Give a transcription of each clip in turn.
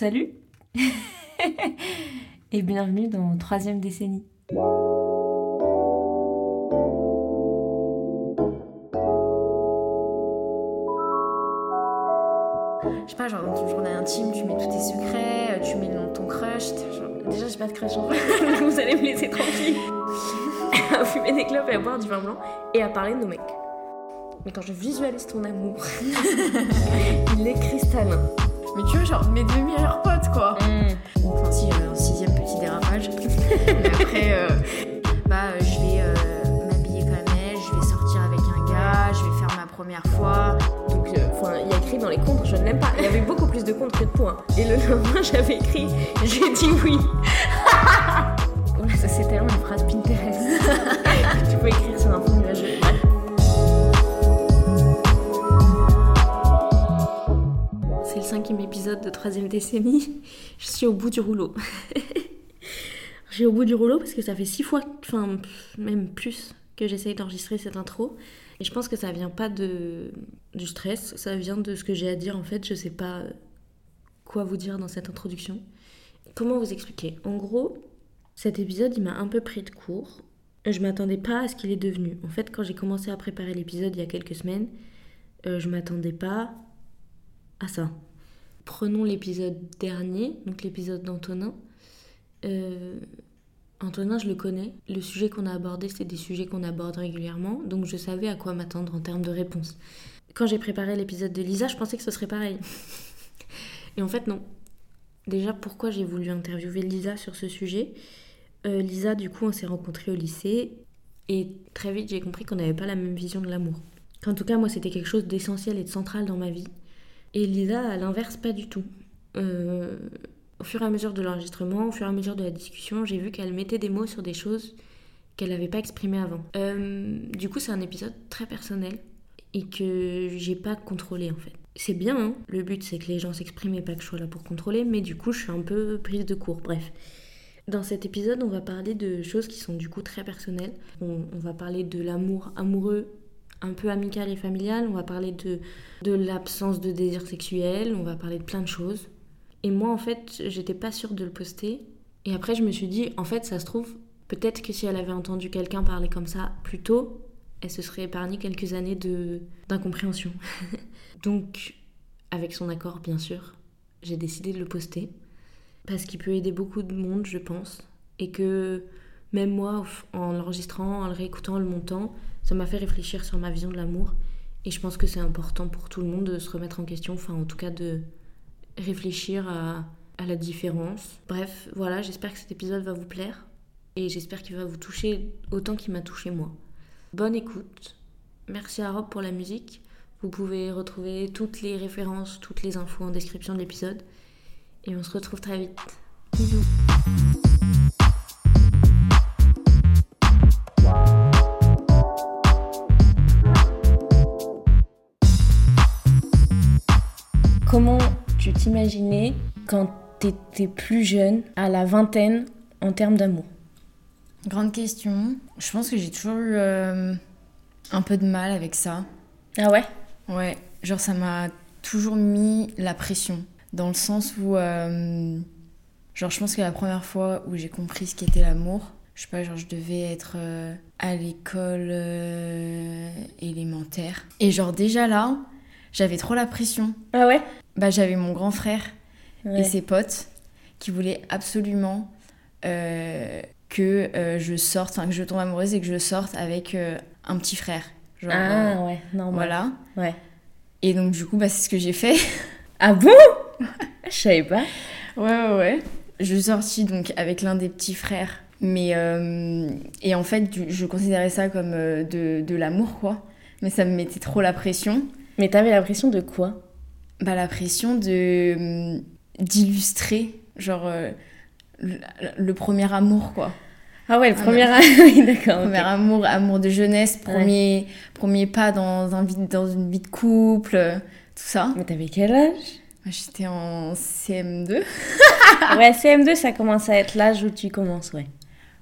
Salut et bienvenue dans troisième décennie. Je sais pas, genre dans ton journal intime, tu mets tous tes secrets, euh, tu mets ton crush. genre- Déjà, j'ai pas de crush, genre. vous allez me laisser tranquille. à fumer des clopes et à boire du vin blanc et à parler de nos mecs. Mais quand je visualise ton amour, il est cristallin. Mais tu vois, genre mes deux meilleurs potes, quoi. Enfin, si, j'avais un sixième petit dérapage. Mais après, euh, bah, euh, je vais euh, m'habiller comme elle, je vais sortir avec un gars, je vais faire ma première fois. Donc, euh, il y a écrit dans les contre, je ne l'aime pas. Il y avait beaucoup plus de contre que de points. Et le lendemain, j'avais écrit, j'ai dit oui. Voilà, ça c'est tellement une phrase Pinterest. Épisode de troisième décennie. Je suis au bout du rouleau. Je suis au bout du rouleau parce que ça fait six fois, enfin même plus, que j'essaye d'enregistrer cette intro. Et je pense que ça vient pas de du stress, ça vient de ce que j'ai à dire en fait. Je sais pas quoi vous dire dans cette introduction. Comment vous expliquer? En gros, cet épisode il m'a un peu pris de court. Je m'attendais pas à ce qu'il est devenu. En fait, quand j'ai commencé à préparer l'épisode il y a quelques semaines, euh, je m'attendais pas à ça. Prenons l'épisode dernier, donc l'épisode d'Antonin. Euh, Antonin, je le connais. Le sujet qu'on a abordé, c'est des sujets qu'on aborde régulièrement, donc je savais à quoi m'attendre en termes de réponse. Quand j'ai préparé l'épisode de Lisa, je pensais que ce serait pareil. Et en fait, non. Déjà, pourquoi j'ai voulu interviewer Lisa sur ce sujet? Euh, Lisa, du coup, on s'est rencontrés au lycée, et très vite, j'ai compris qu'on n'avait pas la même vision de l'amour. Qu'en tout cas, moi, c'était quelque chose d'essentiel et de central dans ma vie. Et Lisa, à l'inverse, pas du tout. Euh, au fur et à mesure de l'enregistrement, au fur et à mesure de la discussion, j'ai vu qu'elle mettait des mots sur des choses qu'elle n'avait pas exprimées avant. Euh, du coup, c'est un épisode très personnel et que j'ai pas contrôlé en fait. C'est bien, hein. le but c'est que les gens s'expriment et pas que je sois là pour contrôler, mais du coup, je suis un peu prise de court. Bref. Dans cet épisode, on va parler de choses qui sont du coup très personnelles. On, on va parler de l'amour amoureux un peu amical et familial, on va parler de, de l'absence de désir sexuel, on va parler de plein de choses. Et moi, en fait, j'étais pas sûre de le poster. Et après, je me suis dit, en fait, ça se trouve, peut-être que si elle avait entendu quelqu'un parler comme ça plus tôt, elle se serait épargnée quelques années de d'incompréhension. Donc, avec son accord, bien sûr, j'ai décidé de le poster. Parce qu'il peut aider beaucoup de monde, je pense. Et que même moi, en l'enregistrant, en le réécoutant, en le montant, ça m'a fait réfléchir sur ma vision de l'amour. Et je pense que c'est important pour tout le monde de se remettre en question, enfin en tout cas de réfléchir à, la différence. Bref, voilà, j'espère que cet épisode va vous plaire. Et j'espère qu'il va vous toucher autant qu'il m'a touché moi. Bonne écoute. Merci à Rob pour la musique. Vous pouvez retrouver toutes les références, toutes les infos en description de l'épisode. Et on se retrouve très vite. Bisous. Comment tu t'imaginais quand t'étais plus jeune, à la vingtaine, en termes d'amour? Grande question. Je pense que j'ai toujours eu euh, un peu de mal avec ça. Ah ouais? Ouais, genre ça m'a toujours mis la pression. Dans le sens où, euh, genre je pense que la première fois où j'ai compris ce qu'était l'amour, je sais pas, genre je devais être euh, à l'école élémentaire. Et genre déjà là, j'avais trop la pression. Ah ouais? Bah j'avais mon grand frère Ouais. et ses potes qui voulaient absolument euh, que euh, je sorte, enfin que je tombe amoureuse et que je sorte avec euh, un petit frère. Genre, Ah ouais, normal. voilà. Ouais. Et donc du coup, bah, c'est ce que j'ai fait. Ah bon? Je savais pas. Ouais, ouais, ouais. Je suis sortie donc avec l'un des petits frères. Mais. et en fait, je considérais ça comme de, de l'amour, quoi. Mais ça me mettait trop la pression. Mais t'avais l'impression de quoi? Bah, la pression de. hum, d'illustrer, genre. euh, le, le premier amour, quoi. Ah ouais, le Ah, premier... oui, d'accord. ok. Premier amour, amour de jeunesse, premier, premier pas dans, un dans une vie de couple, euh, tout ça. Mais t'avais quel âge? J'étais en CM2. Ouais, CM2, ça commence à être l'âge où tu commences, ouais.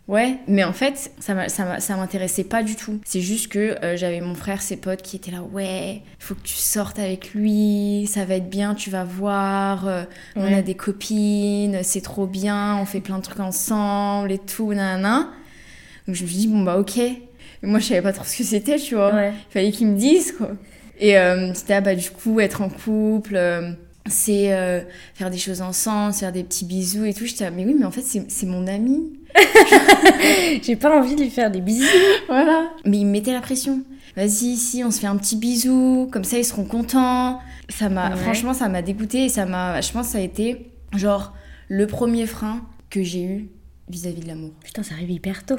Ouais, mais en fait, ça ça ça m'intéressait pas du tout. C'est juste que euh, j'avais mon frère, ses potes qui étaient là, ouais, faut que tu sortes avec lui, ça va être bien, tu vas voir, euh, on a des copines, c'est trop bien, on fait plein de trucs ensemble et tout, nanana. Donc je me suis dit, bon bah ok. Mais moi je savais pas trop ce que c'était, tu vois. Ouais. Il fallait qu'ils me disent, quoi. Et euh, c'était, ah, bah du coup, être en couple, euh, c'est euh, faire des choses ensemble, se faire des petits bisous et tout. J'étais là, mais oui, mais en fait, c'est mon ami. J'ai pas envie de lui faire des bisous. Voilà. Mais il me mettait la pression. Vas-y, ici, on se fait un petit bisou, comme ça ils seront contents. Ça m'a, Ouais. franchement, ça m'a dégoûté et ça m'a, je pense, que ça a été genre le premier frein que j'ai eu vis-à-vis de l'amour. Putain, ça arrive hyper tôt.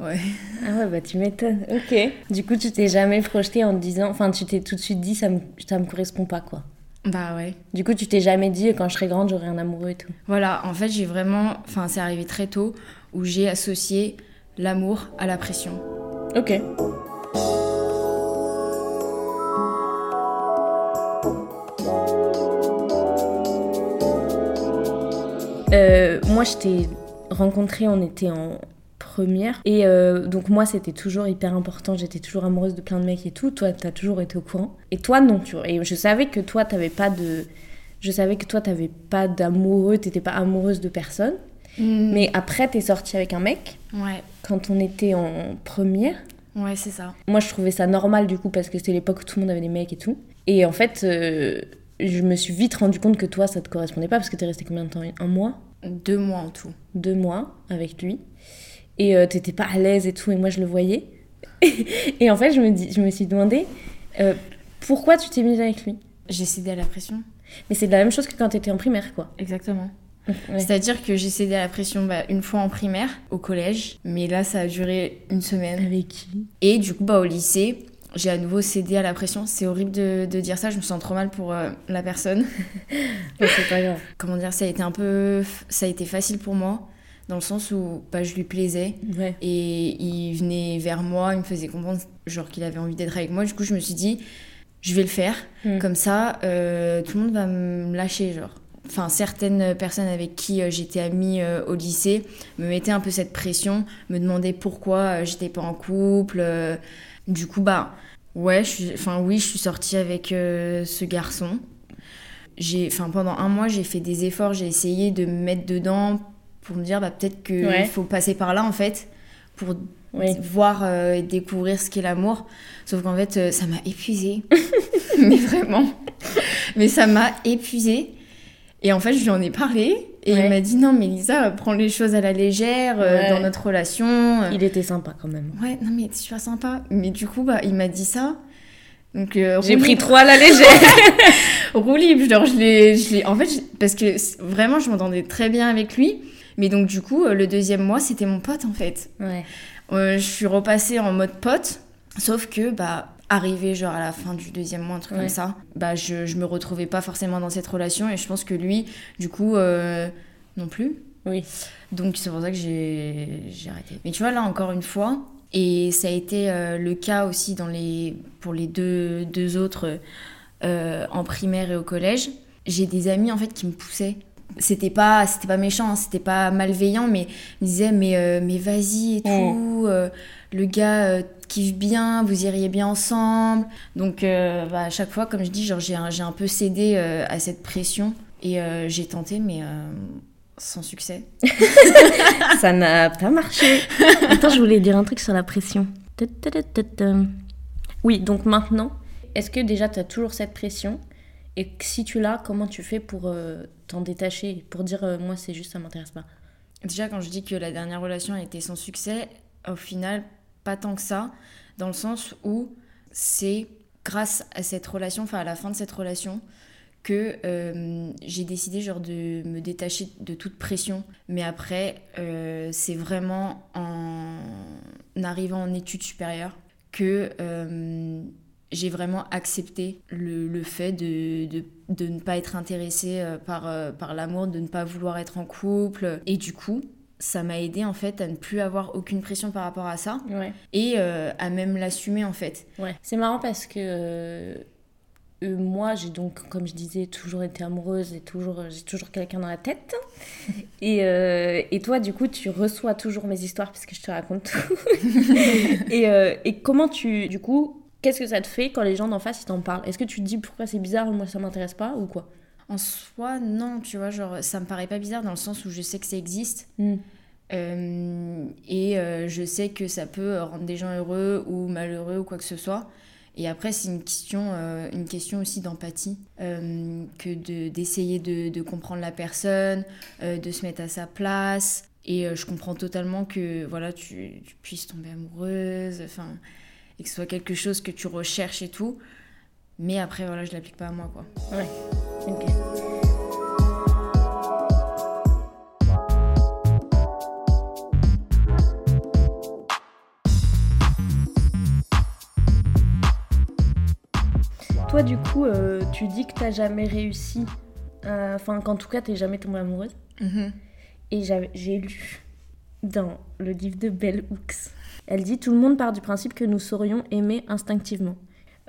Ouais. Ah ouais, bah tu m'étonnes. Ok. Du coup, tu t'es jamais projeté en te disant. Enfin, tu t'es tout de suite dit, ça me, ça me correspond pas, quoi. Bah ouais. Du coup, tu t'es jamais dit, quand je serai grande, j'aurai un amoureux et tout. Voilà, en fait, j'ai vraiment, enfin, c'est arrivé très tôt où j'ai associé l'amour à la pression. Ok. Euh, moi, je t'ai rencontré, on était en première. Et euh, donc, moi, c'était toujours hyper important. J'étais toujours amoureuse de plein de mecs et tout. Toi, t'as toujours été au courant. Et toi, non, tu vois. Et je savais que toi, t'avais pas de. Je savais que toi, t'avais pas d'amoureux, t'étais pas amoureuse de personne. Mais après, t'es sortie avec un mec Ouais, quand on était en première. ouais, c'est ça. Moi, je trouvais ça normal du coup parce que c'était l'époque où tout le monde avait des mecs et tout. Et en fait, euh, je me suis vite rendu compte que toi, ça te correspondait pas parce que t'es resté combien de temps? Un mois? Deux mois en tout. Deux mois avec lui. Et euh, t'étais pas à l'aise et tout, et moi je le voyais. et en fait, je me, dis, je me suis demandé euh, pourquoi tu t'es mise avec lui? J'ai cédé à la pression. Mais c'est de la même chose que quand t'étais en primaire, quoi. Exactement. Ouais. C'est-à-dire que j'ai cédé à la pression bah, une fois en primaire, au collège, mais là ça a duré une semaine. Avec qui? Et du coup, bah, au lycée, j'ai à nouveau cédé à la pression. C'est horrible de, de dire ça, je me sens trop mal pour euh, la personne. C'est pas grave. Comment dire, ça a été un peu. Ça a été facile pour moi, dans le sens où bah, je lui plaisais. Ouais. Et il venait vers moi, il me faisait comprendre genre qu'il avait envie d'être avec moi. Du coup, je me suis dit, je vais le faire. Mm. Comme ça, euh, tout le monde va me lâcher, genre. Enfin, certaines personnes avec qui euh, j'étais amie euh, au lycée me mettaient un peu cette pression, me demandaient pourquoi j'étais pas en couple. euh. Du coup, bah, ouais, je suis, enfin, oui, je suis sortie avec ce garçon. J'ai, enfin, pendant un mois, j'ai fait des efforts, j'ai essayé de me mettre dedans pour me dire, bah, peut-être qu'il Ouais. faut passer par là, en fait, pour Oui. voir euh, et découvrir ce qu'est l'amour. Sauf qu'en fait, euh, ça m'a épuisée. Mais vraiment. Mais ça m'a épuisée. Et en fait, je lui en ai parlé. Et Ouais. il m'a dit non, mais Lisa, prends les choses à la légère euh, Ouais. dans notre relation. Il était sympa quand même. Ouais, non, mais c'est super sympa. Mais du coup, bah, il m'a dit ça. Donc, J'ai pris trop à la légère. roue libre. Genre, je l'ai, En fait, je- parce que vraiment, je m'entendais très bien avec lui. Mais donc, du coup, euh, le deuxième mois, c'était mon pote, en fait. ouais. Euh, je suis repassée en mode pote, sauf que bah arrivé genre à la fin du deuxième mois, un truc Ouais. comme ça, bah je, je me retrouvais pas forcément dans cette relation et je pense que lui, du coup, euh, non plus. Oui. Donc c'est pour ça que j'ai j'ai arrêté. Mais tu vois là encore une fois, et ça a été euh, le cas aussi dans les pour les deux, deux autres euh, en primaire et au collège, j'ai des amis en fait qui me poussaient. C'était pas c'était pas méchant, hein, c'était pas malveillant, mais ils me disaient mais euh, mais vas-y et tout, euh, le gars euh, kiffe bien, vous iriez bien ensemble. Donc euh, bah, à chaque fois, comme je dis, genre j'ai un, j'ai un peu cédé à cette pression et j'ai tenté, mais sans succès. Ça n'a pas marché. Attends, je voulais dire un truc sur la pression. Oui, donc maintenant, est-ce que déjà tu as toujours cette pression? Et si tu l'as, comment tu fais pour euh, t'en détacher Pour dire, euh, moi, c'est juste, ça m'intéresse pas? Déjà, quand je dis que la dernière relation a été sans succès, au final, pas tant que ça, dans le sens où c'est grâce à cette relation, enfin à la fin de cette relation, que euh, j'ai décidé genre de me détacher de toute pression. Mais après, c'est vraiment en arrivant en études supérieures que j'ai vraiment accepté le, le fait de, de, de ne pas être intéressée euh, par, euh, par l'amour, de ne pas vouloir être en couple. Et du coup, ça m'a aidé en fait à ne plus avoir aucune pression par rapport à ça Ouais. et euh, à même l'assumer en fait. Ouais. C'est marrant parce que euh, moi, j'ai donc, comme je disais, toujours été amoureuse et toujours, j'ai toujours quelqu'un dans la tête. Et, euh, et, toi, du coup, tu reçois toujours mes histoires parce que je te raconte tout. et, et, comment tu, du coup, qu'est-ce que ça te fait quand les gens d'en face ils t'en parlent? Est-ce que tu te dis pourquoi c'est bizarre, moi ça m'intéresse pas ou quoi? En soi, non, tu vois, genre ça me paraît pas bizarre dans le sens où je sais que ça existe. Hmm. et je sais que ça peut rendre des gens heureux ou malheureux ou quoi que ce soit. Et après, c'est une question, euh, une question aussi d'empathie, euh, que d'essayer de, de, comprendre la personne, euh, de se mettre à sa place. Et je comprends totalement que voilà, tu, tu puisses tomber amoureuse, enfin, et que ce soit quelque chose que tu recherches et tout. Mais après, voilà, je l'applique pas à moi, quoi. Ouais, ok. toi, du coup, euh, tu dis que t'as jamais réussi, enfin, qu'en tout cas, t'es jamais tombée amoureuse. Mhm. Et j'ai lu dans le livre de Bell Hooks, elle dit Tout le monde part du principe que nous saurions aimer instinctivement.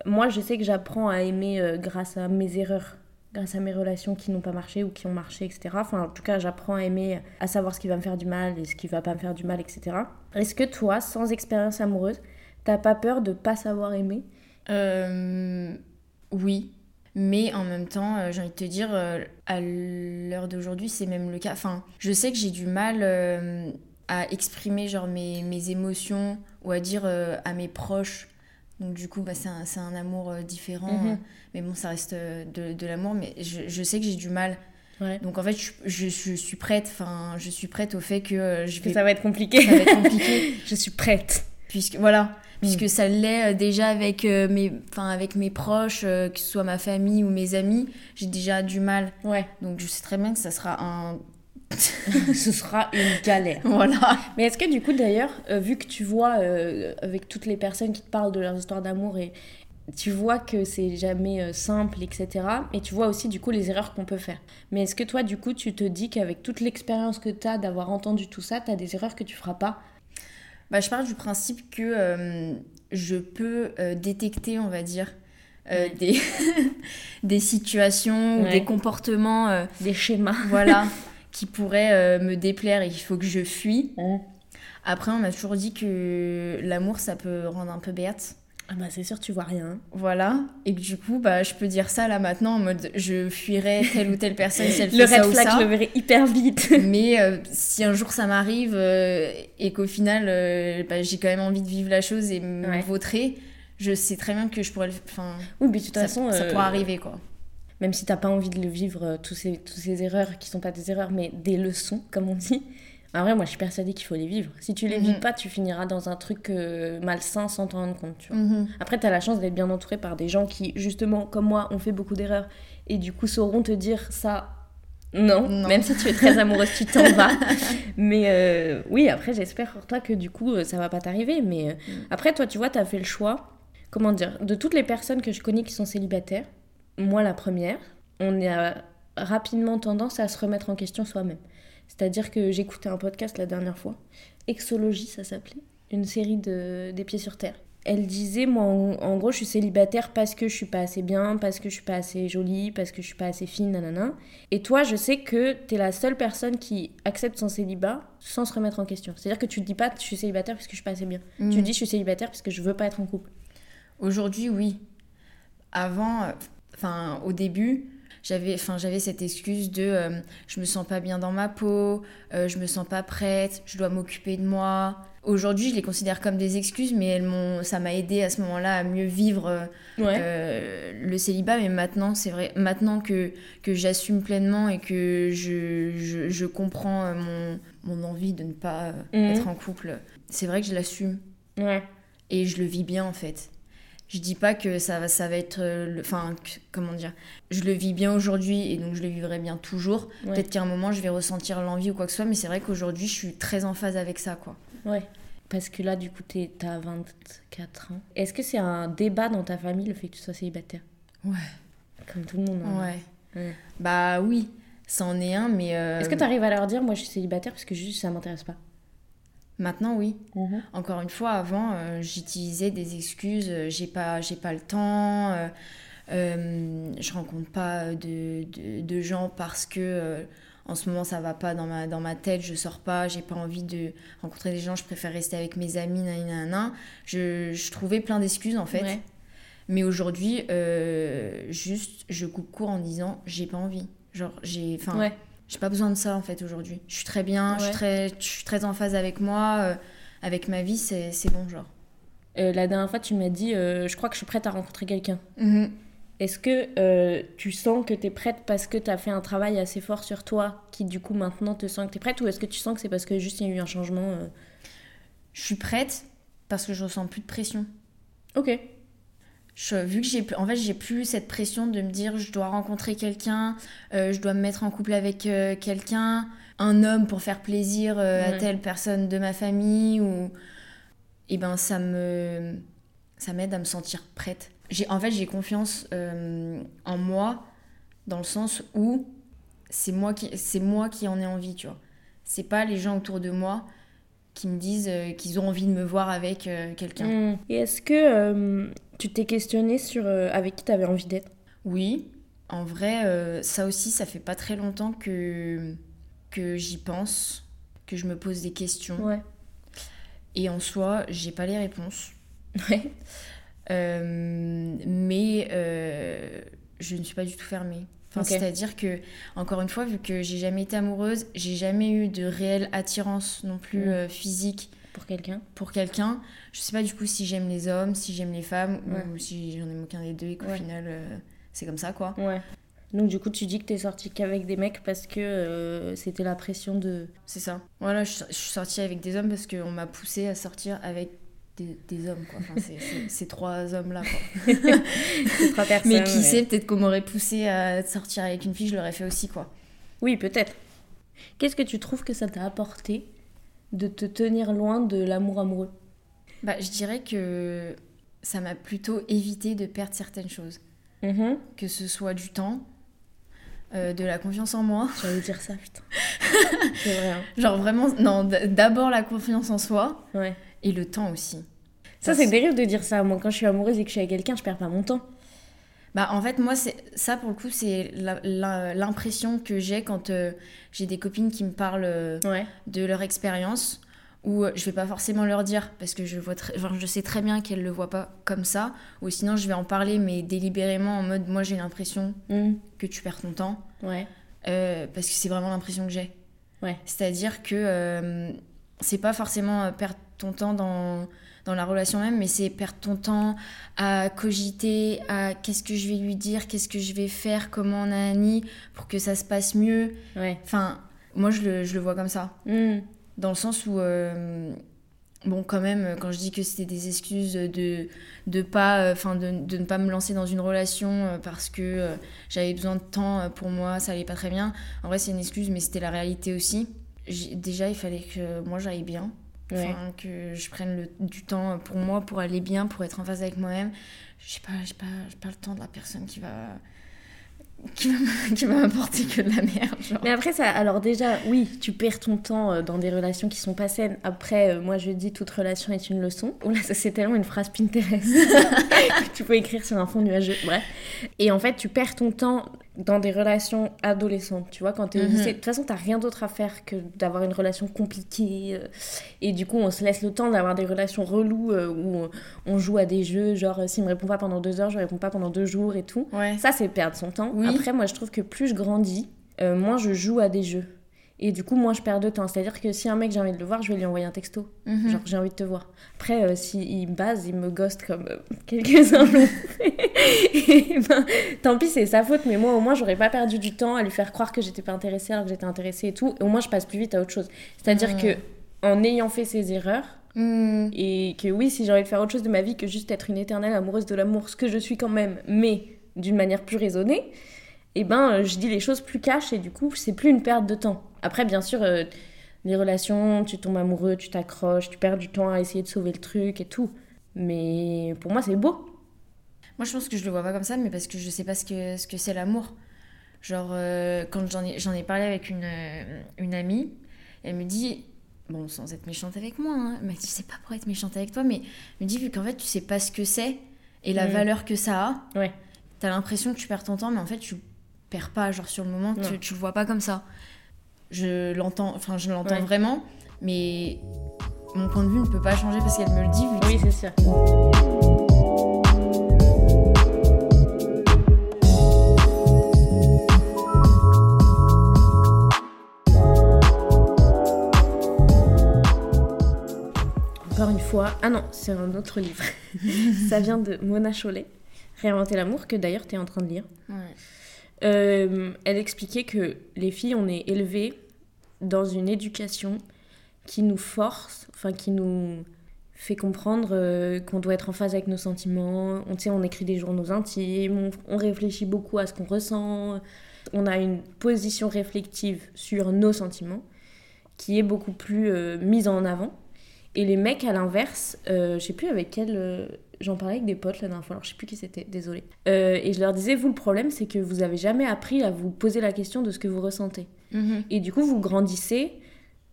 Moi, je sais que j'apprends à aimer euh, grâce à mes erreurs, grâce à mes relations qui n'ont pas marché ou qui ont marché, etc. Enfin, en tout cas, j'apprends à aimer, à savoir ce qui va me faire du mal et ce qui va pas me faire du mal, etc. Est-ce que toi, sans expérience amoureuse, t'as pas peur de pas savoir aimer? Euh, oui. Mais en même temps, euh, j'ai envie de te dire, euh, à l'heure d'aujourd'hui, c'est même le cas. Enfin, je sais que j'ai du mal à exprimer genre mes, mes, émotions ou à dire à mes proches. Donc du coup, bah, c'est un, un, amour différent. Mhm. Mais bon, ça reste de, de l'amour. Mais je, je, sais que j'ai du mal. Donc en fait, je, je, je, suis prête. Enfin, je suis prête au fait que je vais... Que ça va être compliqué. Ça va être compliqué. je suis prête. Puisque voilà, puisque mm. ça l'est euh, déjà avec, euh, mes, avec mes proches, euh, que ce soit ma famille ou mes amis, j'ai déjà du mal. Ouais. Donc je sais très bien que ça sera un... ce sera une galère. Voilà. Mais est-ce que du coup d'ailleurs, vu que tu vois avec toutes les personnes qui te parlent de leurs histoires d'amour et tu vois que c'est jamais simple, etc. Et tu vois aussi du coup les erreurs qu'on peut faire. Mais est-ce que toi du coup tu te dis qu'avec toute l'expérience que tu as d'avoir entendu tout ça, tu as des erreurs que tu feras pas? Bah, Je pars du principe que euh, je peux euh, détecter, on va dire, euh, des, des situations ou des comportements. des schémas. Voilà, qui pourraient me déplaire et il faut que je fuis. Après, on m'a toujours dit que l'amour, ça peut rendre un peu bête. Ah bah c'est sûr, tu vois rien. Voilà. Et que du coup, bah, je peux dire ça là maintenant en mode je fuirais telle ou telle personne si elle fait ça ou ça. je le verrai hyper vite. Mais euh, si un jour ça m'arrive euh, et qu'au final euh, bah, j'ai quand même envie de vivre la chose et me vautrer, je sais très bien que je pourrais le... Enfin, oui, mais de toute ça, façon... Ça pourrait arriver quoi. Même si t'as pas envie de le vivre, tous ces, tous ces erreurs qui sont pas des erreurs mais des leçons, comme on dit en vrai, moi, je suis persuadée qu'il faut les vivre. Si tu les vis mhm. pas, tu finiras dans un truc euh, malsain sans t'en rendre compte. Tu vois. Mhm. Après, tu as la chance d'être bien entouré par des gens qui, justement, comme moi, ont fait beaucoup d'erreurs et du coup sauront te dire ça. Non, même si tu es très amoureuse, tu t'en vas. Mais euh, oui, après, j'espère pour toi que du coup, euh, ça va pas t'arriver. Mais mm. après, toi, tu vois, tu as fait le choix. Comment dire De toutes les personnes que je connais qui sont célibataires, moi, la première, on a rapidement tendance à se remettre en question soi-même. C'est-à-dire que j'écoutais un podcast la dernière fois, Exologie ça s'appelait, une série de des pieds sur terre. Elle disait moi en, gros je suis célibataire parce que je suis pas assez bien, parce que je suis pas assez jolie, parce que je suis pas assez fine, nanana. Et toi je sais que tu es la seule personne qui accepte son célibat sans se remettre en question. C'est-à-dire que tu te dis pas je suis célibataire parce que je suis pas assez bien. Tu Tu mm. dis je suis célibataire parce que je veux pas être en couple. Aujourd'hui oui. Avant, euh, enfin au début, j'avais enfin j'avais cette excuse de euh, je me sens pas bien dans ma peau euh, je me sens pas prête je dois m'occuper de moi. Aujourd'hui je les considère comme des excuses mais elles m'ont ça m'a aidé à ce moment-là à mieux vivre euh, le célibat. Mais maintenant c'est vrai maintenant que que j'assume pleinement et que je, je, je comprends mon, mon envie de ne pas mhm. être en couple c'est vrai que je l'assume. Ouais. Et je le vis bien en fait je dis pas que ça va, ça va être. Euh, enfin, comment dire Je le vis bien aujourd'hui et donc je le vivrai bien toujours. Peut-être qu'à un moment, je vais ressentir l'envie ou quoi que ce soit, mais c'est vrai qu'aujourd'hui, je suis très en phase avec ça, quoi. Ouais. Parce que là, du coup, t'as 24 ans. Est-ce que c'est un débat dans ta famille, le fait que tu sois célibataire? Ouais. Comme tout le monde. Hein. Ouais. Bah oui, ça en est un, mais. Euh, Est-ce que tu arrives à leur dire, moi, je suis célibataire parce que juste ça m'intéresse pas? Maintenant, oui. Mhm. Encore une fois, avant, euh, j'utilisais des excuses. Euh, j'ai pas, j'ai pas le temps. Euh, je rencontre pas de, de, de gens parce que euh, en ce moment ça va pas dans ma, dans ma tête, je sors pas, j'ai pas envie de rencontrer des gens, je préfère rester avec mes amis, nanana. Je, je trouvais plein d'excuses en fait. Ouais. Mais aujourd'hui, euh, juste, je coupe court en disant j'ai pas envie. Genre, j'ai. Enfin, Ouais. J'ai pas besoin de ça en fait aujourd'hui. Je suis très bien, je, suis très, je suis très en phase avec moi, euh, avec ma vie, c'est c'est bon, genre. Euh, la dernière fois, tu m'as dit, euh, je crois que je suis prête à rencontrer quelqu'un. Mhm. Est-ce que tu sens que tu es prête parce que tu as fait un travail assez fort sur toi qui du coup maintenant te sent que tu es prête ou est-ce que tu sens que c'est parce que juste il y a eu un changement Je suis prête parce que je ressens plus de pression. Ok. Je- vu que j'ai plus- en fait j'ai plus cette pression de me dire je dois rencontrer quelqu'un, euh, je dois me mettre en couple avec euh, quelqu'un, un homme pour faire plaisir euh, à telle personne de ma famille ou et ben ça me ça m'aide à me sentir prête. J'ai en fait j'ai confiance en moi dans le sens où c'est moi qui c'est moi qui en ai envie, tu vois. C'est pas les gens autour de moi qui me disent qu'ils ont envie de me voir avec quelqu'un. Mm. Et est-ce que tu t'es questionné sur euh, avec qui tu avais envie d'être? Oui, en vrai, euh, ça aussi, ça fait pas très longtemps que, que j'y pense, que je me pose des questions. Ouais. Et en soi, j'ai pas les réponses. Ouais. Euh, mais je ne suis pas du tout fermée. Enfin, Ok. C'est-à-dire que, encore une fois, vu que j'ai jamais été amoureuse, j'ai jamais eu de réelle attirance non plus Mm. physique Pour quelqu'un pour quelqu'un. Je sais pas du coup si j'aime les hommes, si j'aime les femmes, Ouais. ou si j'en aime aucun des deux et qu'au Ouais. final, euh, c'est comme ça, quoi. Ouais. Donc du coup, tu dis que t'es sortie qu'avec des mecs parce que euh, c'était la pression de... C'est ça. Voilà, je, je suis sortie avec des hommes parce qu'on m'a poussé à sortir avec des, des hommes, quoi. Enfin, ces trois hommes-là, quoi. ces trois personnes. Mais qui ouais. sait, peut-être qu'on m'aurait poussé à sortir avec une fille, je l'aurais fait aussi, quoi. Oui, peut-être. Qu'est-ce que tu trouves que ça t'a apporté de te tenir loin de l'amour amoureux Bah, je dirais que ça m'a plutôt évité de perdre certaines choses. Mhm. Que ce soit du temps, euh, de la confiance en moi. J'allais dire ça, putain. c'est vrai. hein. Genre vraiment, non, d'abord la confiance en soi Ouais. et le temps aussi. Ça, c'est dérive de dire ça. Moi, quand je suis amoureuse et que je suis avec quelqu'un, je perds pas mon temps. Bah, en fait, moi, c'est ça pour le coup, c'est la- la- l'impression que j'ai quand euh, j'ai des copines qui me parlent euh, Ouais. de leur expérience, où euh, je vais pas forcément leur dire, parce que je, vois enfin, je sais très bien qu'elles le voient pas comme ça, ou sinon je vais en parler, mais délibérément en mode, moi j'ai l'impression Mm. que tu perds ton temps, Ouais. euh, parce que c'est vraiment l'impression que j'ai. Ouais. C'est-à-dire que c'est pas forcément perdre ton temps dans, dans la relation même, mais c'est perdre ton temps à cogiter, à qu'est-ce que je vais lui dire, qu'est-ce que je vais faire, comment Nani, pour que ça se passe mieux. Ouais. Enfin, moi je le, je le vois comme ça. Mm. Dans le sens où, euh, bon, quand même, quand je dis que c'était des excuses de, de, pas, euh, enfin de, de ne pas me lancer dans une relation euh, parce que euh, j'avais besoin de temps pour moi, ça allait pas très bien. En vrai, c'est une excuse, mais c'était la réalité aussi. Déjà, il fallait que moi j'aille bien. Ouais. Enfin, que je prenne le, du temps pour moi, pour aller bien, pour être en phase avec moi-même. Pas, j'ai pas, j'ai pas le temps de la personne qui va, qui va, m'apporter que de la merde. Genre. Mais après, ça, alors déjà, oui, tu perds ton temps euh, dans des relations qui sont pas saines. Après, euh, moi, je dis toute relation est une leçon. Oh là, ça, c'est tellement une phrase Pinterest que tu peux écrire sur un fond nuageux. Bref. Et en fait, tu perds ton temps dans des relations adolescentes. Tu vois, quand t'es au Mhm. lycée, de toute façon, t'as rien d'autre à faire que d'avoir une relation compliquée. euh, et du coup, on se laisse le temps d'avoir des relations reloues euh, où on, on joue à des jeux, genre, euh, s'il me répond pas pendant deux heures, je réponds pas pendant deux jours et tout. Ouais. Ça, c'est perdre son temps. Oui. Après, moi, je trouve que plus je grandis, euh, moins je joue à des jeux. Et du coup, moins je perds de temps. C'est-à-dire que si un mec, j'ai envie de le voir, je vais lui envoyer un texto. Mhm. Genre, j'ai envie de te voir. Après, euh, s'il me base, il me ghost comme euh, quelques-uns. Et ben, tant pis, c'est sa faute. Mais moi, au moins, j'aurais pas perdu du temps à lui faire croire que j'étais pas intéressée alors que j'étais intéressée et tout. Et au moins, je passe plus vite à autre chose. C'est-à-dire Mhm. que en ayant fait ces erreurs, Mhm. et que oui, si j'ai envie de faire autre chose de ma vie que juste être une éternelle amoureuse de l'amour, ce que je suis quand même, mais d'une manière plus raisonnée, et ben euh, je dis les choses plus cash et du coup c'est plus une perte de temps. Après bien sûr euh, les relations, tu tombes amoureux, tu t'accroches, tu perds du temps à essayer de sauver le truc et tout. Mais pour moi c'est beau. Moi, je pense que je le vois pas comme ça, mais parce que je sais pas ce que ce que c'est l'amour. Genre, euh, quand j'en ai, j'en ai parlé avec une, euh, une amie, elle me dit, bon, sans être méchante avec moi, hein, elle m'a dit, c'est pas pour être méchante avec toi, mais elle me dit, vu qu'en fait, tu sais pas ce que c'est et la Mm. valeur que ça a, Ouais. t'as l'impression que tu perds ton temps, mais en fait, tu perds pas. Genre, sur le moment, tu, tu le vois pas comme ça. Je l'entends, enfin, je l'entends Ouais. vraiment, mais mon point de vue ne peut pas changer parce qu'elle me le dit. vu Oui, c'est sûr. Encore une fois, ah non, c'est un autre livre. Ça vient de Mona Chollet, Réinventer l'amour, que d'ailleurs tu es en train de lire. Ouais. Euh, elle expliquait que les filles, on est élevées dans une éducation qui nous force, enfin qui nous fait comprendre euh, qu'on doit être en phase avec nos sentiments. On, on écrit des journaux intimes, on, réfléchit beaucoup à ce qu'on ressent. On a une position réflexive sur nos sentiments qui est beaucoup plus euh, mise en avant. Et les mecs, à l'inverse, je sais plus avec quel. J'en parlais avec des potes la dernière fois, alors je sais plus qui c'était, désolée. Euh, et je leur disais, vous, le problème, c'est que vous avez jamais appris à vous poser la question de ce que vous ressentez. Mhm. Et du coup, vous grandissez.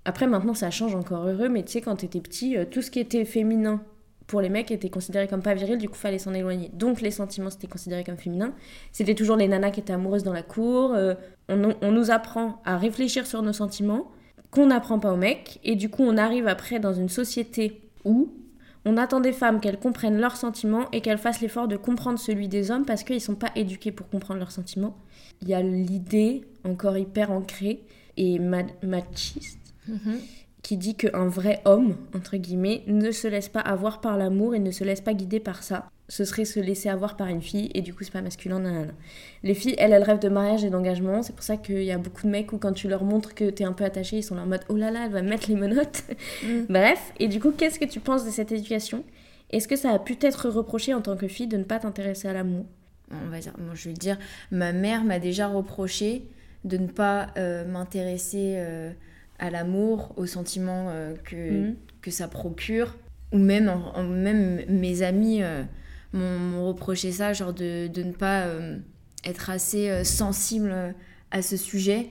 Après, maintenant, ça change encore heureux, mais tu sais, quand t'étais petit, euh, tout ce qui était féminin pour les mecs était considéré comme pas viril, du coup, fallait s'en éloigner. Donc, les sentiments, c'était considéré comme féminin. C'était toujours les nanas qui étaient amoureuses dans la cour. euh, on, on nous apprend à réfléchir sur nos sentiments, qu'on n'apprend pas aux mecs. Et du coup, on arrive après dans une société où on attend des femmes qu'elles comprennent leurs sentiments et qu'elles fassent l'effort de comprendre celui des hommes parce qu'ils sont pas éduqués pour comprendre leurs sentiments. Il y a l'idée, encore hyper ancrée et ma- machiste, Mhm. qui dit qu'un vrai homme, entre guillemets, ne se laisse pas avoir par l'amour et ne se laisse pas guider par ça. Ce serait se laisser avoir par une fille et du coup c'est pas masculin, nanana. Les filles, elles, elles rêvent de mariage et d'engagement. C'est pour ça qu'il y a beaucoup de mecs où quand tu leur montres que t'es un peu attaché, ils sont là en mode oh là là, elle va mettre les menottes. Mm. Bref, et du coup, qu'est-ce que tu penses de cette éducation? Est-ce que ça a pu t'être reproché en tant que fille de ne pas t'intéresser à l'amour? On va dire, moi je vais dire, ma mère m'a déjà reproché de ne pas euh, m'intéresser euh, à l'amour, aux sentiments euh, que, Mhm. que ça procure, ou même, en- en- même mes amis m'ont reproché ça, genre de, de ne pas euh, être assez euh, sensible à ce sujet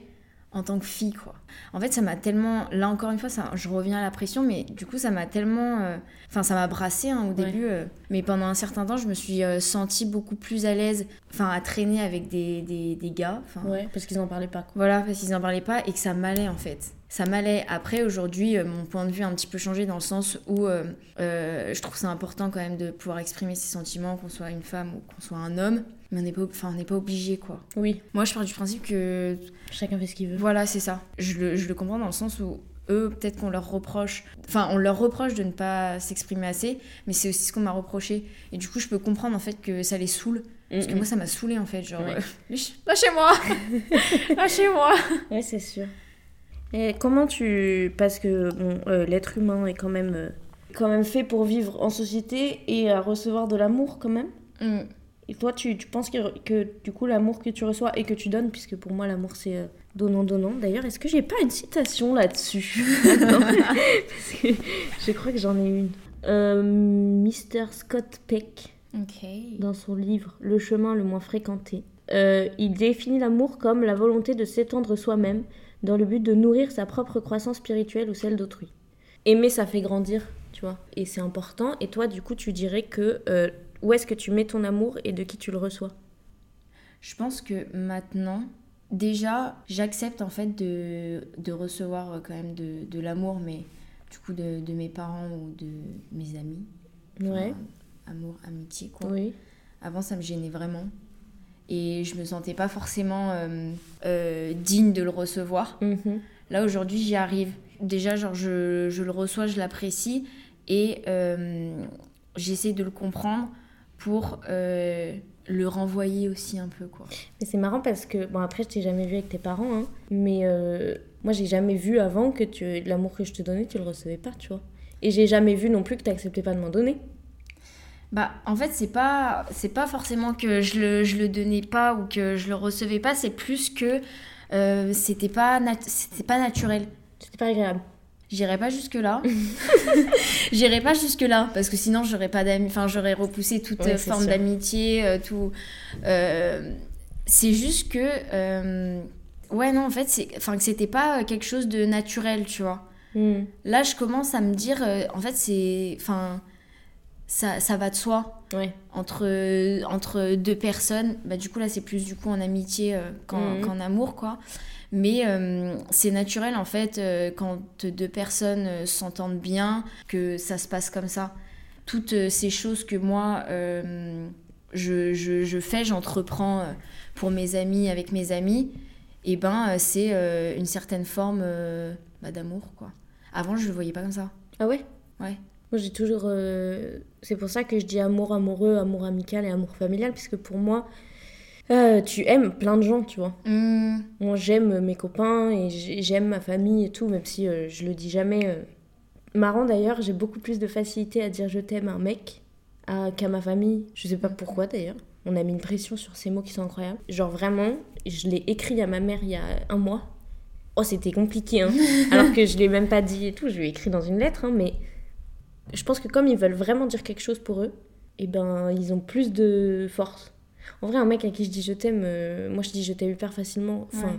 en tant que fille, quoi. En fait, ça m'a tellement, là encore une fois, ça, je reviens à la pression, mais du coup, ça m'a tellement, euh, enfin, ça m'a brassé hein, au Ouais. début, euh, mais pendant un certain temps, je me suis euh, sentie beaucoup plus à l'aise, enfin, à traîner avec des, des, des gars, enfin, Ouais, parce qu'ils en parlaient pas. Quoi. voilà, parce qu'ils n'en parlaient pas et que ça m'allait en fait. Ça m'allait. Après, aujourd'hui, euh, mon point de vue a un petit peu changé dans le sens où euh, euh, je trouve ça important quand même de pouvoir exprimer ses sentiments, qu'on soit une femme ou qu'on soit un homme. Mais on n'est pas, enfin, on n'est pas obligé quoi. Oui, Moi, je pars du principe que chacun fait ce qu'il veut. voilà, c'est ça. Je le, je le comprends dans le sens où eux, peut-être qu'on leur reproche, enfin, on leur reproche de ne pas s'exprimer assez, mais c'est aussi ce qu'on m'a reproché. Et du coup, je peux comprendre en fait que ça les saoule. Parce que Mm, moi, ça m'a saoulé en fait. Genre, Ouais. euh, lâchez-moi Lâchez-moi. Ouais, c'est sûr. Et comment tu. Parce que bon, euh, l'être humain est quand même, euh, quand même fait pour vivre en société et à recevoir de l'amour quand même. Mm. Et toi, tu, tu penses que, que du coup, l'amour que tu reçois et que tu donnes, puisque pour moi, l'amour, c'est euh, donnant-donnant. D'ailleurs, est-ce que j'ai pas une citation là-dessus? Parce que je crois que j'en ai une. Euh, Mr. Scott Peck, dans son livre Le chemin le moins fréquenté, euh, il définit l'amour comme la volonté de s'étendre soi-même dans le but de nourrir sa propre croissance spirituelle ou celle d'autrui. Aimer, ça fait grandir, tu vois, et c'est important. Et toi, du coup, tu dirais que euh, où est-ce que tu mets ton amour et de qui tu le reçois? Je pense que maintenant, déjà, j'accepte en fait de, de recevoir euh, quand même de, de l'amour, mais du coup de, de mes parents ou de mes amis. Enfin, Ouais, amour, amitié, quoi. oui. Avant, ça me gênait vraiment. Et je me sentais pas forcément euh, euh, digne de le recevoir. Mhm. Là, aujourd'hui, j'y arrive. Déjà, genre, je, je le reçois, je l'apprécie et euh, j'essaie de le comprendre pour le renvoyer aussi un peu, quoi. Mais c'est marrant parce que, bon, après, je t'ai jamais vu avec tes parents, hein, mais moi, j'ai jamais vu avant que tu, l'amour que je te donnais, tu le recevais pas, tu vois. Et j'ai jamais vu non plus que tu acceptais pas de m'en donner. Bah, en fait, c'est pas, c'est pas forcément que je le, je le donnais pas ou que je le recevais pas, c'est plus que euh, c'était pas, nat- c'était pas naturel. C'était pas agréable. J'irai pas jusque là. J'irai pas jusque là parce que sinon j'aurais pas d'amis. Enfin, j'aurais repoussé toute Ouais, forme d'amitié, euh, tout. Euh, c'est juste que, euh, ouais, non, en fait, c'est, enfin, que c'était pas quelque chose de naturel, tu vois. Hmm. Là, je commence à me dire, en fait, c'est, enfin, ça, ça va de soi Ouais. entre, entre deux personnes. Bah, du coup, là, c'est plus du coup en amitié euh, qu'en Mhm. qu'en amour, quoi. Mais euh, c'est naturel, en fait, euh, quand deux personnes s'entendent bien, que ça se passe comme ça. Toutes ces choses que moi, je, je, je fais, j'entreprends pour mes amis, avec mes amis, et ben, euh, c'est une certaine forme bah, d'amour, quoi. Avant, je le voyais pas comme ça. Ah ouais? Ouais. Moi, j'ai toujours. euh, C'est pour ça que je dis amour amoureux, amour amical et amour familial, puisque pour moi, euh, tu aimes plein de gens, tu vois. Hmm, Moi, j'aime mes copains et j'ai- j'aime ma famille et tout, même si euh, je le dis jamais. Marrant d'ailleurs, j'ai beaucoup plus de facilité à dire je t'aime à un mec qu'à ma famille. Je sais pas pourquoi d'ailleurs. On a mis une pression sur ces mots qui sont incroyables. Genre vraiment, je l'ai écrit à ma mère il y a un mois. Oh, c'était compliqué, hein. Alors que je l'ai même pas dit et tout. Je lui ai écrit dans une lettre, hein, mais je pense que comme ils veulent vraiment dire quelque chose pour eux, et ben ils ont plus de force. En vrai, un mec à qui je dis je t'aime, euh, moi je dis je t'aime hyper facilement. Enfin, Ouais.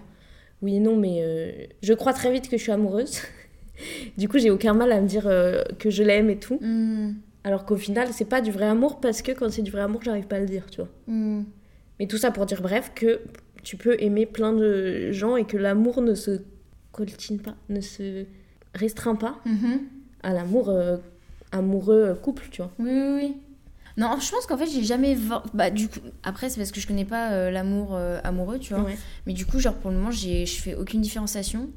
oui et non, mais euh, je crois très vite que je suis amoureuse. du coup, j'ai aucun mal à me dire euh, que je l'aime et tout. hmm, Alors qu'au final, c'est pas du vrai amour parce que quand c'est du vrai amour, j'arrive pas à le dire, tu vois. hmm. Mais tout ça pour dire bref que tu peux aimer plein de gens et que l'amour ne se coltine pas, ne se restreint pas Mhm. à l'amour amoureux euh, couple, tu vois. Oui, oui, oui. Non, je pense qu'en fait, j'ai jamais. Bah, du coup, après, c'est parce que je connais pas euh, l'amour euh, amoureux, tu vois. Ouais. Mais du coup, genre, pour le moment, j'ai- je fais aucune différenciation.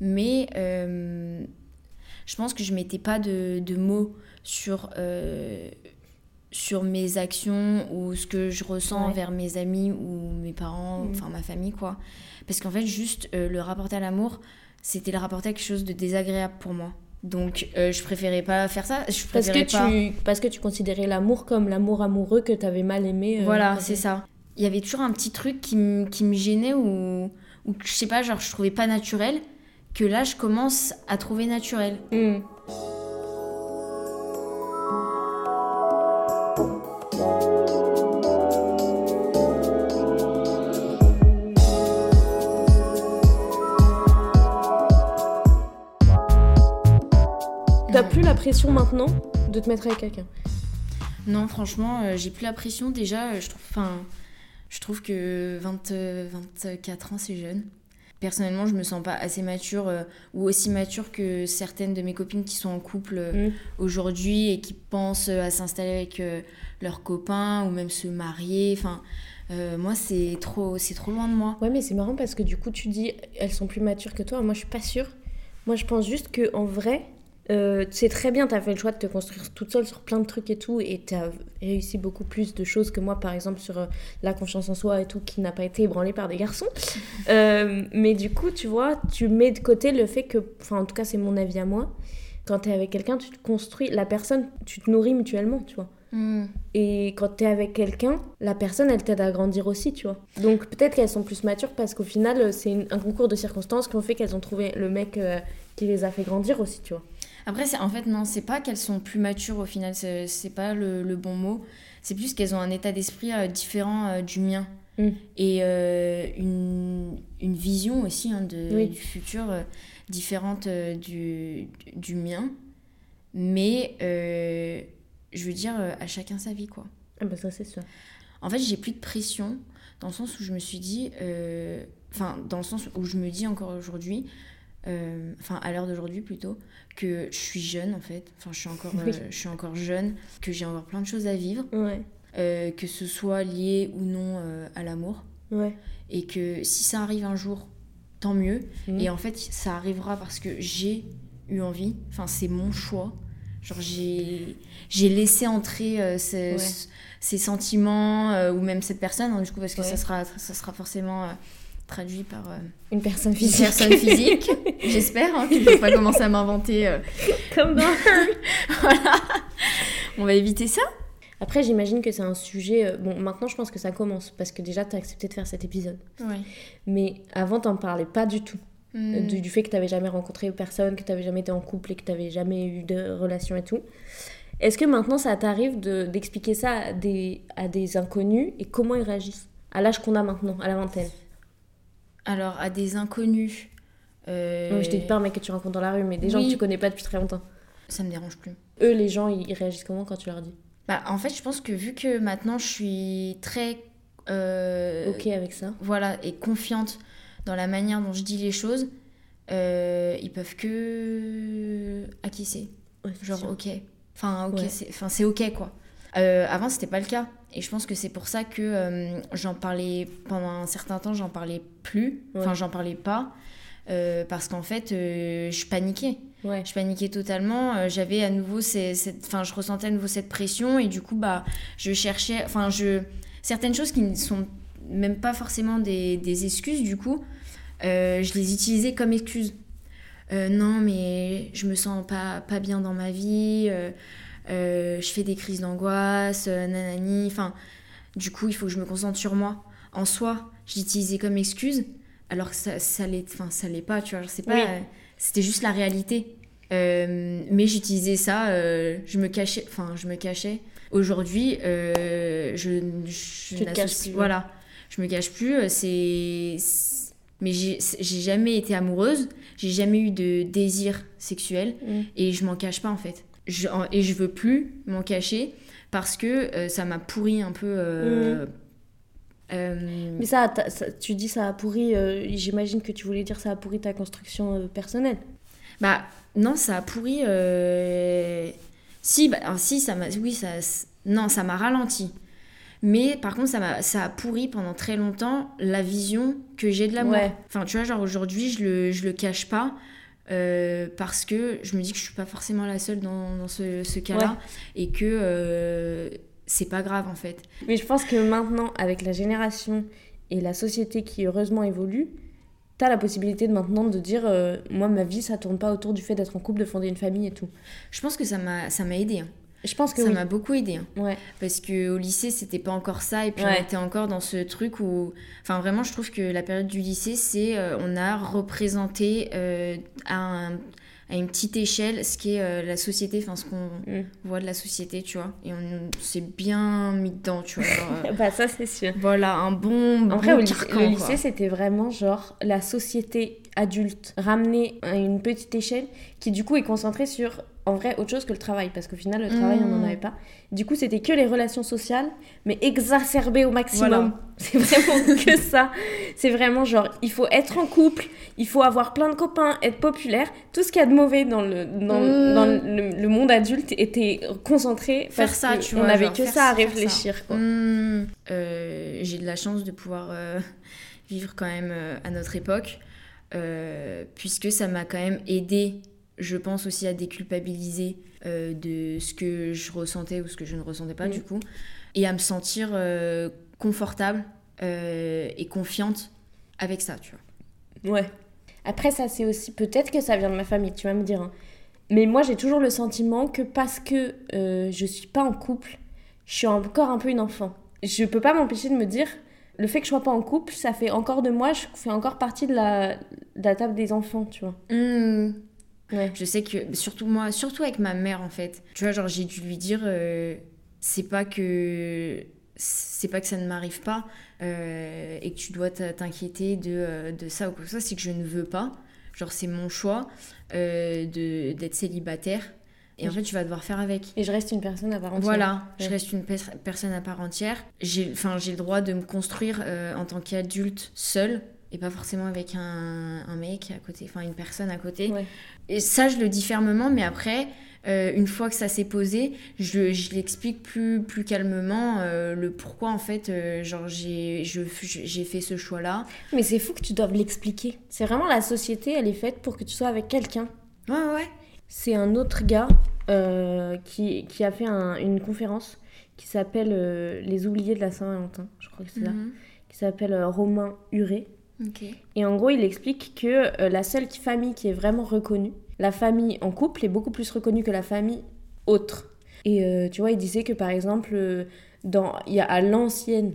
Mais euh, je pense que je mettais pas de, de mots sur, sur mes actions ou ce que je ressens Ouais. envers mes amis ou mes parents, Mm. enfin ma famille, quoi. Parce qu'en fait, juste le rapporter à l'amour, c'était le rapporter à quelque chose de désagréable pour moi. Donc, euh, je préférais pas faire ça. Je Parce que, pas. tu, parce que tu considérais l'amour comme l'amour amoureux que t'avais mal aimé. euh, Voilà, c'est ça. Il y avait toujours un petit truc qui, me- qui gênait ou, ou que, je sais pas, genre je trouvais pas naturel, que là je commence à trouver naturel. Hmm. Pression maintenant de te mettre avec quelqu'un? Non, franchement, euh, j'ai plus la pression déjà. euh, Je trouve, enfin, je trouve que 20, euh, 24 ans c'est jeune. Personnellement, je me sens pas assez mature euh, ou aussi mature que certaines de mes copines qui sont en couple Mm. aujourd'hui et qui pensent à s'installer avec leurs copains ou même se marier. Enfin, euh, moi, c'est trop, c'est trop loin de moi. Ouais, mais c'est marrant parce que du coup, tu dis elles sont plus matures que toi. Moi, je suis pas sûre. Moi, je pense juste que en vrai, euh, c'est très bien. T'as fait le choix de te construire toute seule sur plein de trucs et tout, et t'as réussi beaucoup plus de choses que moi, par exemple sur euh, la confiance en soi et tout, qui n'a pas été ébranlée par des garçons. Euh, mais du coup, tu vois, tu mets de côté le fait que, enfin, en tout cas, c'est mon avis à moi. Quand t'es avec quelqu'un, tu te construis la personne, tu te nourris mutuellement, tu vois. Mm. Et quand t'es avec quelqu'un, la personne, elle t'aide à grandir aussi, tu vois. Donc peut-être qu'elles sont plus matures parce qu'au final, c'est un concours de circonstances qui ont fait qu'elles ont trouvé le mec euh, qui les a fait grandir aussi, tu vois. Après, c'est en fait, non, c'est pas qu'elles sont plus matures au final, c'est c'est pas le, le bon mot. C'est plus qu'elles ont un état d'esprit euh, différent euh, du mien. Mm. Et euh, une, une vision aussi hein, de, Oui. du futur différente du, du mien. Mais je veux dire, à chacun sa vie, quoi. Ah bah ça, c'est sûr. En fait, j'ai plus de pression dans le sens où je me suis dit, enfin, dans le sens où je me dis encore aujourd'hui, euh, enfin, à l'heure d'aujourd'hui plutôt, que je suis jeune en fait, enfin, je suis encore, Oui. euh, je suis encore jeune, que j'ai encore plein de choses à vivre, Ouais, euh, que ce soit lié ou non à l'amour, ouais. et que si ça arrive un jour, tant mieux. Mhm. Et en fait, ça arrivera parce que j'ai eu envie, enfin, c'est mon choix. Genre, j'ai j'ai laissé entrer ce- Ouais. ce- ces sentiments, ou même cette personne, hein, du coup, parce que ça, sera, ça sera forcément traduit par euh, Une personne une physique. personne physique. J'espère hein, je ne pas commencer à m'inventer. euh, Comme dans... voilà. On va éviter ça. Après, j'imagine que c'est un sujet... euh, Bon, maintenant, je pense que ça commence parce que déjà, t'as accepté de faire cet épisode. Ouais. Mais avant, t'en parlais pas du tout. Hmm. du, du fait que tu n'avais jamais rencontré personne, que tu n'avais jamais été en couple et que tu n'avais jamais eu de relation et tout. Est-ce que maintenant ça t'arrive de- d'expliquer ça à des, à des inconnus et comment ils réagissent? À l'âge qu'on a maintenant, à la vingtaine. Alors, à des inconnus. euh, Donc, je dis pas un mec que tu rencontres dans la rue, mais des gens que tu connais pas depuis très longtemps. ça me dérange plus. Eux, les gens, ils réagissent comment quand tu leur dis? Bah, en fait, je pense que vu que maintenant je suis très. euh, Ok avec ça. Voilà, et confiante dans la manière dont je dis les choses, euh, ils peuvent que acquiescer. Ouais, c'est Genre, sûr. ok. Enfin, ok, Ouais. c'est enfin, c'est ok, quoi. Euh, avant, c'était pas le cas. Et je pense que c'est pour ça que euh, j'en parlais pendant un certain temps, j'en parlais plus. Enfin, Ouais. j'en parlais pas. Euh, parce qu'en fait, euh, je paniquais. Ouais. Je paniquais totalement. J'avais à nouveau ces- cette, enfin, je ressentais à nouveau cette pression et du coup, bah, je cherchais, enfin, je certaines choses qui ne sont même pas forcément des, des excuses. Du coup, je les utilisais comme excuses. Non, mais je me sens pas pas bien dans ma vie. Euh, je fais des crises d'angoisse, euh, nanani. Enfin, du coup, il faut que je me concentre sur moi. En soi, je l'utilisais comme excuse, alors que ça, ça l'est, enfin, ça l'est pas, tu vois. Sais pas. Oui. c'était juste la réalité. Euh, mais j'utilisais ça, euh, je me cachais, enfin, je me cachais. Aujourd'hui, euh, je, je Tu te caches plus. Voilà, je me cache plus. C'est, c'est- mais j'ai j'ai jamais été amoureuse, j'ai jamais eu de désir sexuel Mm. et je m'en cache pas en fait. Je, en- et je veux plus m'en cacher parce que euh, ça m'a pourri un peu. euh, euh, Mais ça, tu dis ça a pourri, euh, j'imagine que tu voulais dire ça a pourri ta construction euh, personnelle. Bah non, ça a pourri. euh, Si, bah alors, si, ça m'a. Oui, ça. Non, ça m'a ralenti. Mais par contre, ça, m'a... ça a pourri pendant très longtemps la vision que j'ai de l'amour. Ouais. Enfin, tu vois, genre aujourd'hui, je le, je le cache pas. Euh, parce que je me dis que je suis pas forcément la seule dans, dans ce, ce cas-là et que euh, c'est pas grave en fait. Mais je pense que maintenant, avec la génération et la société qui heureusement évolue, t'as la possibilité de maintenant de dire euh, moi ma vie ça tourne pas autour du fait d'être en couple, de fonder une famille et tout. Je pense que ça m'a, ça m'a aidé. hein. Je pense que Ça oui. m'a beaucoup aidé. hein. Ouais. Parce que au lycée, c'était pas encore ça. Et puis Ouais. on était encore dans ce truc où. Enfin, vraiment, je trouve que la période du lycée, c'est. euh, on a représenté euh, à, un- à une petite échelle ce qu'est euh, la société, enfin, ce qu'on Mm. voit de la société, tu vois. Et on s'est bien mis dedans, tu vois. genre, Bah ça c'est sûr. voilà, un bon. En vrai, bon le lycée, c'était vraiment genre la société adulte ramenée à une petite échelle qui du coup est concentrée sur en vrai autre chose que le travail parce qu'au final le travail on n'en Mm. avait pas. Du coup c'était que les relations sociales mais exacerbées au maximum. Voilà. C'est vraiment que ça. C'est vraiment genre il faut être en couple, il faut avoir plein de copains, être populaire. Tout ce qu'il y a de mauvais dans le, dans, Mm. dans le, le monde adulte était concentré Faire parce ça, que tu on vois, avait genre que ça à réfléchir. Mmh. Euh, j'ai de la chance de pouvoir euh, vivre quand même euh, à notre époque, puisque ça m'a quand même aidé, je pense aussi à déculpabiliser euh, de ce que je ressentais ou ce que je ne ressentais pas Mm. du coup, et à me sentir euh, confortable euh, et confiante avec ça, tu vois. Ouais. Après, ça, c'est aussi. Peut-être que ça vient de ma famille, tu vas me dire. hein. Mais moi, j'ai toujours le sentiment que parce que je suis pas en couple, je suis encore un peu une enfant. Je peux pas m'empêcher de me dire. Le fait que je sois pas en couple, ça fait encore de moi, je fais encore partie de la, de la table des enfants, tu vois. Mmh. Ouais. Je sais que, surtout moi, surtout avec ma mère en fait, tu vois, genre j'ai dû lui dire, euh, c'est pas que c'est pas que ça ne m'arrive pas euh, et que tu dois t'inquiéter de, euh, de ça ou quoi que ce soit, c'est que je ne veux pas. Genre c'est mon choix euh, de d'être célibataire et en fait tu vas devoir faire avec. Et je reste une personne à part entière. Voilà, je reste une pers- personne à part entière. J'ai, enfin, j'ai le droit de me construire euh, en tant qu'adulte seule et pas forcément avec un, un mec à côté, enfin une personne à côté. Ouais. Et ça, je le dis fermement, mais après, euh, une fois que ça s'est posé, je, je l'explique plus, plus calmement euh, le pourquoi en fait, euh, genre j'ai, fait ce choix-là. Mais c'est fou que tu doives l'expliquer. C'est vraiment la société, elle est faite pour que tu sois avec quelqu'un. Ouais, ouais. C'est un autre gars qui, qui a fait un- une conférence qui s'appelle Les oubliés de la Saint-Valentin, je crois que c'est ça, Mhm. qui s'appelle Romain Huré. Et en gros, il explique que euh, la seule famille qui est vraiment reconnue, la famille en couple, est beaucoup plus reconnue que la famille autre. Et euh, tu vois, il disait que par exemple, euh, dans, il y a à l'ancienne,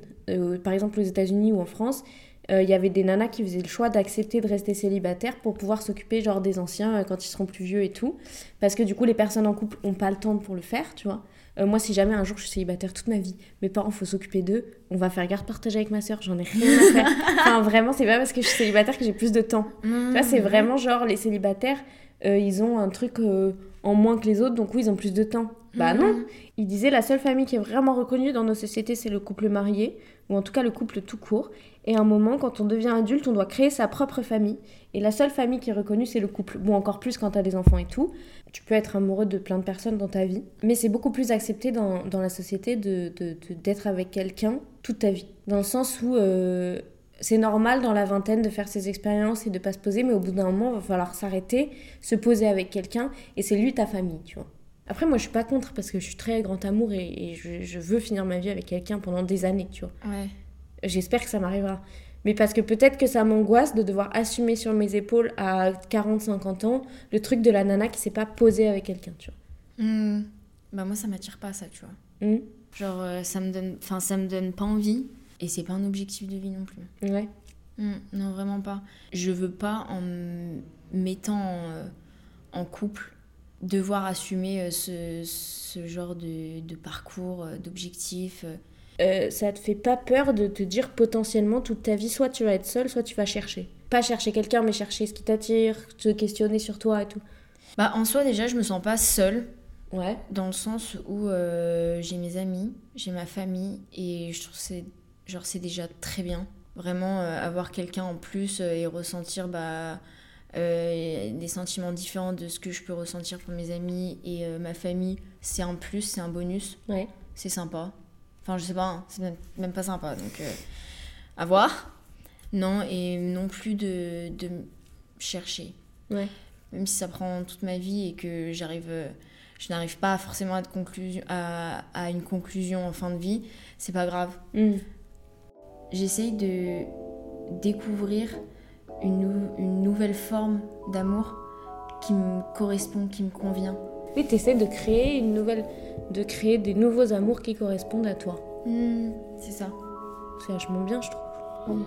par exemple aux États-Unis ou en France, il y avait des nanas qui faisaient le choix d'accepter de rester célibataires pour pouvoir s'occuper genre des anciens quand ils seront plus vieux et tout. Parce que du coup, les personnes en couple n'ont pas le temps pour le faire, tu vois. Euh, moi, si jamais un jour je suis célibataire toute ma vie, mes parents, faut s'occuper d'eux, on va faire garde partagée avec ma soeur, j'en ai rien à faire. enfin, vraiment, c'est pas parce que je suis célibataire que j'ai plus de temps. Tu vois, c'est vraiment genre les célibataires, euh, ils ont un truc euh, en moins que les autres, donc oui, ils ont plus de temps. Bah non, il disait la seule famille qui est vraiment reconnue dans nos sociétés, c'est le couple marié, ou en tout cas le couple tout court. Et à un moment, quand on devient adulte, on doit créer sa propre famille. Et la seule famille qui est reconnue, c'est le couple. Bon, encore plus quand t'as des enfants et tout. Tu peux être amoureux de plein de personnes dans ta vie. Mais c'est beaucoup plus accepté dans, dans la société de, de- de- d'être avec quelqu'un toute ta vie. Dans le sens où euh, c'est normal dans la vingtaine de faire ses expériences et de pas se poser, mais au bout d'un moment, il va falloir s'arrêter, se poser avec quelqu'un, et c'est lui ta famille, tu vois. Après, moi, je suis pas contre parce que je suis très grand amour et, et je, je veux finir ma vie avec quelqu'un pendant des années, tu vois. Ouais. J'espère que ça m'arrivera. Mais parce que peut-être que ça m'angoisse de devoir assumer sur mes épaules à 40-50 ans le truc de la nana qui s'est pas posée avec quelqu'un, tu Hmm. Bah moi ça m'attire pas ça, tu vois. vois. Hmm Genre euh, ça me donne enfin ça me donne pas envie et c'est pas un objectif de vie non plus. Ouais. Hmm, Non, vraiment pas. Je veux pas en me mettant en, euh, en couple devoir assumer euh, ce, ce genre de, de parcours, euh, d'objectifs. euh. Ça te fait pas peur de te dire potentiellement toute ta vie, soit tu vas être seule, soit tu vas chercher. Pas chercher quelqu'un, mais chercher ce qui t'attire, te questionner sur toi et tout. Bah en soi déjà je me sens pas seule Ouais. dans le sens où euh, j'ai mes amis, j'ai ma famille et je trouve que c'est genre c'est déjà très bien. Vraiment euh, avoir quelqu'un en plus et ressentir bah, euh, des sentiments différents de ce que je peux ressentir pour mes amis et euh, ma famille, c'est un plus, c'est un bonus, Ouais. c'est sympa. Enfin je sais pas, hein, c'est même, même pas sympa donc euh, à voir. Non et non plus de, de chercher. Ouais. Même si ça prend toute ma vie et que j'arrive euh, je n'arrive pas forcément à, de conclusion, à, à une conclusion en fin de vie, c'est pas grave. Hmm. J'essaye de découvrir une, nou- une nouvelle forme d'amour qui me correspond, qui me convient. Oui, t'essaies de créer une nouvelle, de créer des nouveaux amours qui correspondent à toi. Hmm, c'est ça. C'est vachement bien, je trouve.